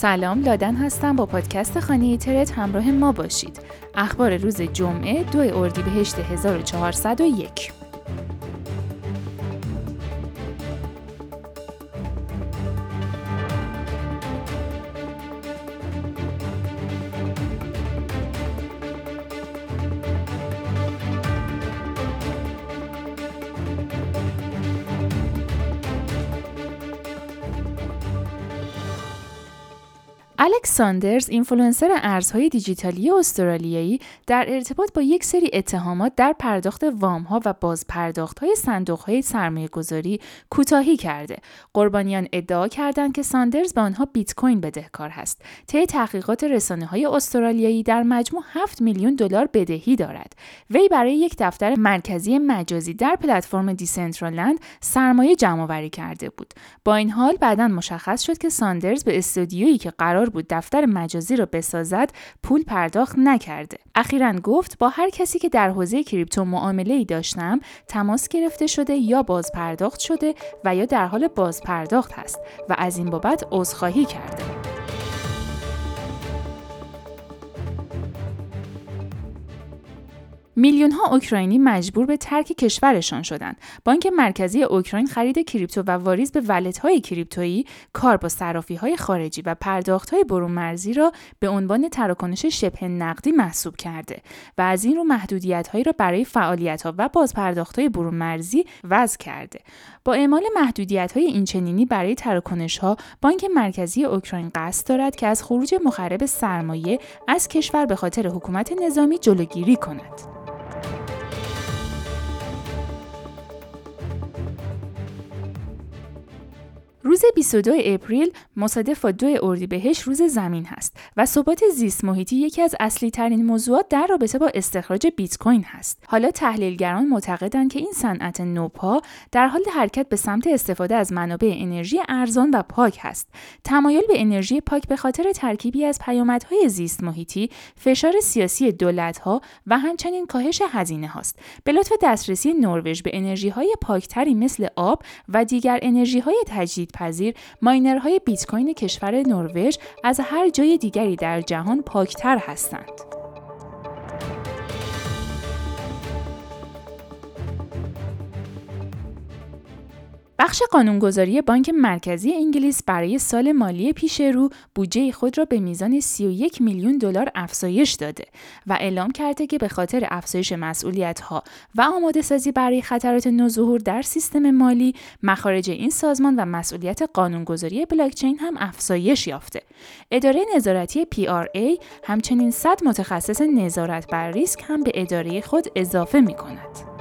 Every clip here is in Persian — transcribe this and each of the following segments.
سلام لادن هستم با پادکست خانه ترت همراه ما باشید. اخبار روز جمعه دو اردیبهشت 1401 الکس ساندرز اینفلوئنسر ارزهای دیجیتالی استرالیایی در ارتباط با یک سری اتهامات در پرداخت وام ها و باز پرداخت های صندوق های سرمایه گذاری کوتاهی کرده. قربانیان ادعا کردند که ساندرز به آنها بیت کوین بدهکار هست. طی تحقیقات رسانه های استرالیایی در مجموع 7 میلیون دلار بدهی دارد. وی برای یک دفتر مرکزی مجازی در پلتفرم دیسنترالند سرمایه جمع آوری کرده بود. با این حال بعدا مشخص شد که ساندرز به استودیویی که قرار بود دفتر مجازی را بسازد پول پرداخت نکرده. اخیرا گفت با هر کسی که در حوزه کریپتو معامله ای داشتم تماس گرفته شده یا باز پرداخت شده و یا در حال باز پرداخت هست و از این بابت عذرخواهی کرده. میلیون ها اوکراینی مجبور به ترک کشورشان شدند. بانک مرکزی اوکراین خرید کریپتو و واریز به ولت های کریپتویی، کار با صرافی های خارجی و پرداخت های برون مرزی را به عنوان تراکنش شبه نقدی محسوب کرده و از این رو محدودیت هایی را برای فعالیت ها و باز پرداخت های برون مرزی وضع کرده. با اعمال محدودیت های اینچنینی برای تراکنش ها، بانک مرکزی اوکراین قصد دارد که از خروج مخرب سرمایه از کشور به خاطر حکومت نظامی جلوگیری کند. روز 22 اپریل مصادف با دو اردیبهشت روز زمین هست و ثبات زیست محیطی یکی از اصلی ترین موضوعات در رابطه با استخراج بیت کوین هست. حالا تحلیلگران معتقدند که این صنعت نوپا در حال حرکت به سمت استفاده از منابع انرژی ارزان و پاک هست. تمایل به انرژی پاک به خاطر ترکیبی از پیامدهای زیست محیطی، فشار سیاسی دولتها و همچنین کاهش هزینه هاست. به لطف دسترسی نروژ به انرژی های پاکتری مثل آب و دیگر انرژی های تجدید پذیر ماینرهای بیت کوین کشور نروژ از هر جای دیگری در جهان پاکتر هستند. بخش قانونگذاری بانک مرکزی انگلیس برای سال مالی پیش رو بودجه خود را به میزان 31 میلیون دلار افزایش داده و اعلام کرده که به خاطر افزایش مسئولیت ها و آماده سازی برای خطرات نوظهور در سیستم مالی مخارج این سازمان و مسئولیت قانونگذاری بلاکچین هم افزایش یافته. اداره نظارتی PRA همچنین 100 متخصص نظارت بر ریسک هم به اداره خود اضافه می کند.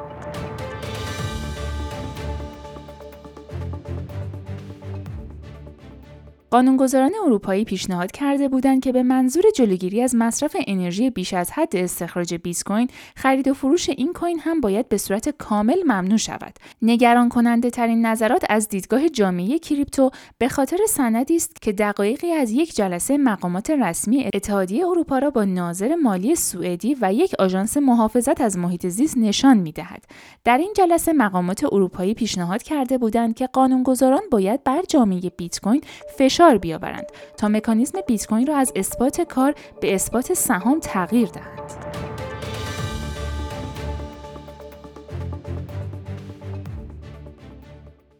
قانونگذاران اروپایی پیشنهاد کرده بودند که به منظور جلوگیری از مصرف انرژی بیش از حد استخراج بیت کوین خرید و فروش این کوین هم باید به صورت کامل ممنوع شود. نگران کننده ترین نظرات از دیدگاه جامعه کریپتو به خاطر سندی است که دقایقی از یک جلسه مقامات رسمی اتحادیه اروپا را با ناظر مالی سوئدی و یک آژانس محافظت از محیط زیست نشان می‌دهد. در این جلسه مقامات اروپایی پیشنهاد کرده بودند که قانونگذاران باید بر جامعه بیت کوین فشار بیاورند تا مکانیزم بیت کوین را از اثبات کار به اثبات سهام تغییر دهند.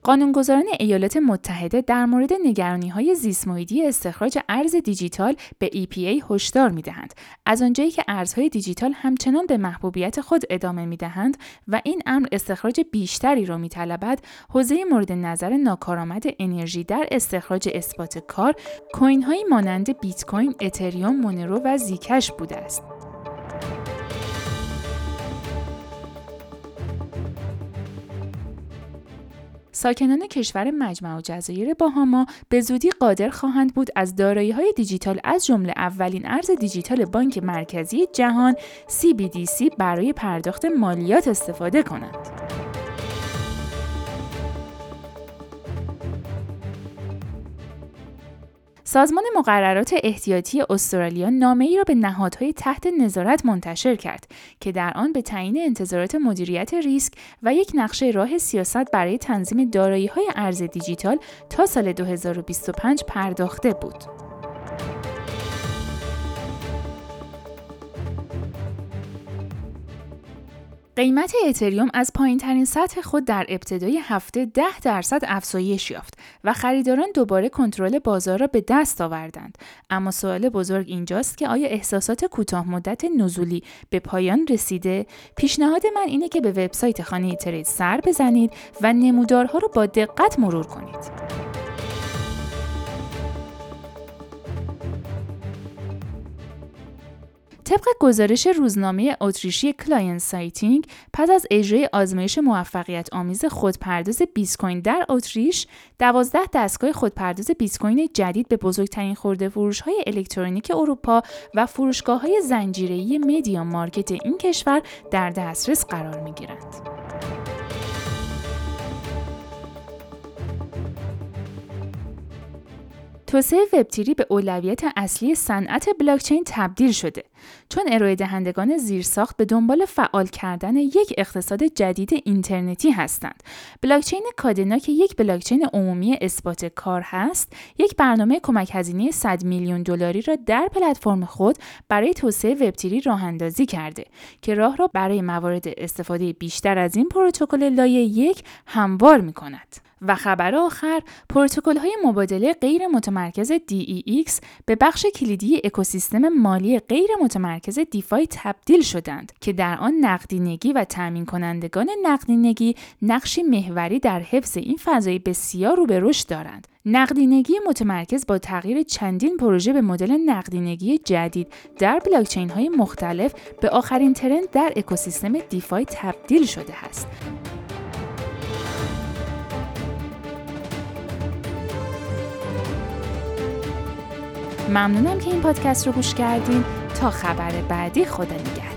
قانونگذاران ایالات متحده در مورد نگرانی های زیستمحیطی استخراج ارز دیجیتال به EPA هشدار می دهند. از آنجایی که ارزهای دیجیتال همچنان به محبوبیت خود ادامه می دهند و این امر استخراج بیشتری را می طلبد، حوزه مورد نظر ناکارآمد انرژی در استخراج اثبات کار کوین هایی مانند بیت کوین، اتریوم، مونرو و زیکش بوده است. ساکنان کشور مجمع و جزایر باهاما به زودی قادر خواهند بود از دارایی های دیجیتال از جمله اولین ارز دیجیتال بانک مرکزی جهان CBDC برای پرداخت مالیات استفاده کنند. سازمان مقررات احتیاطی استرالیا نامه ای را به نهادهای تحت نظارت منتشر کرد که در آن به تعیین انتظارات مدیریت ریسک و یک نقشه راه سیاست برای تنظیم دارایی های ارز دیجیتال تا سال 2025 پرداخته بود. قیمت اتریوم از پایین ترین سطح خود در ابتدای هفته 10 درصد افزایش یافت و خریداران دوباره کنترل بازار را به دست آوردند. اما سوال بزرگ اینجاست که آیا احساسات کوتاه مدت نزولی به پایان رسیده؟ پیشنهاد من اینه که به وبسایت خانه ترید سر بزنید و نمودارها را با دقت مرور کنید. طبق گزارش روزنامه اتریشی کلاینه سایتونگ پس از اجرای آزمایش موفقیت آمیز خودپرداز بیت کوین در اتریش 12 دستگاه خودپرداز بیت کوین جدید به بزرگترین خورده فروش های الکترونیک اروپا و فروشگاه های زنجیره‌ای مدیا مارکت این کشور در دسترس قرار می گیرند. توسعه وبتیری به اولویت اصلی صنعت بلاکچین تبدیل شده چون ارائه دهندگان زیرساخت به دنبال فعال کردن یک اقتصاد جدید اینترنتی هستند. بلاکچین کادنا که یک بلاکچین عمومی اثبات کار هست، یک برنامه کمک هزینه 100 میلیون دلاری را در پلتفرم خود برای توسعه وبتیری راه اندازی کرده که راه را برای موارد استفاده بیشتر از این پروتکل لایه یک هموار می کند. و خبر آخر پروتکل های مبادله غیر متمرکز DEX به بخش کلیدی اکوسیستم مالی غیر متمرکز دیفای تبدیل شدند که در آن نقدینگی و تامین کنندگان نقدینگی نقشی محوری در حفظ این فضای بسیار رو به رشد دارند. نقدینگی متمرکز با تغییر چندین پروژه به مدل نقدینگی جدید در بلاکچین های مختلف به آخرین ترند در اکوسیستم دیفای تبدیل شده است. ممنونم که این پادکست رو گوش کردین تا خبر بعدی خدا نگهدار.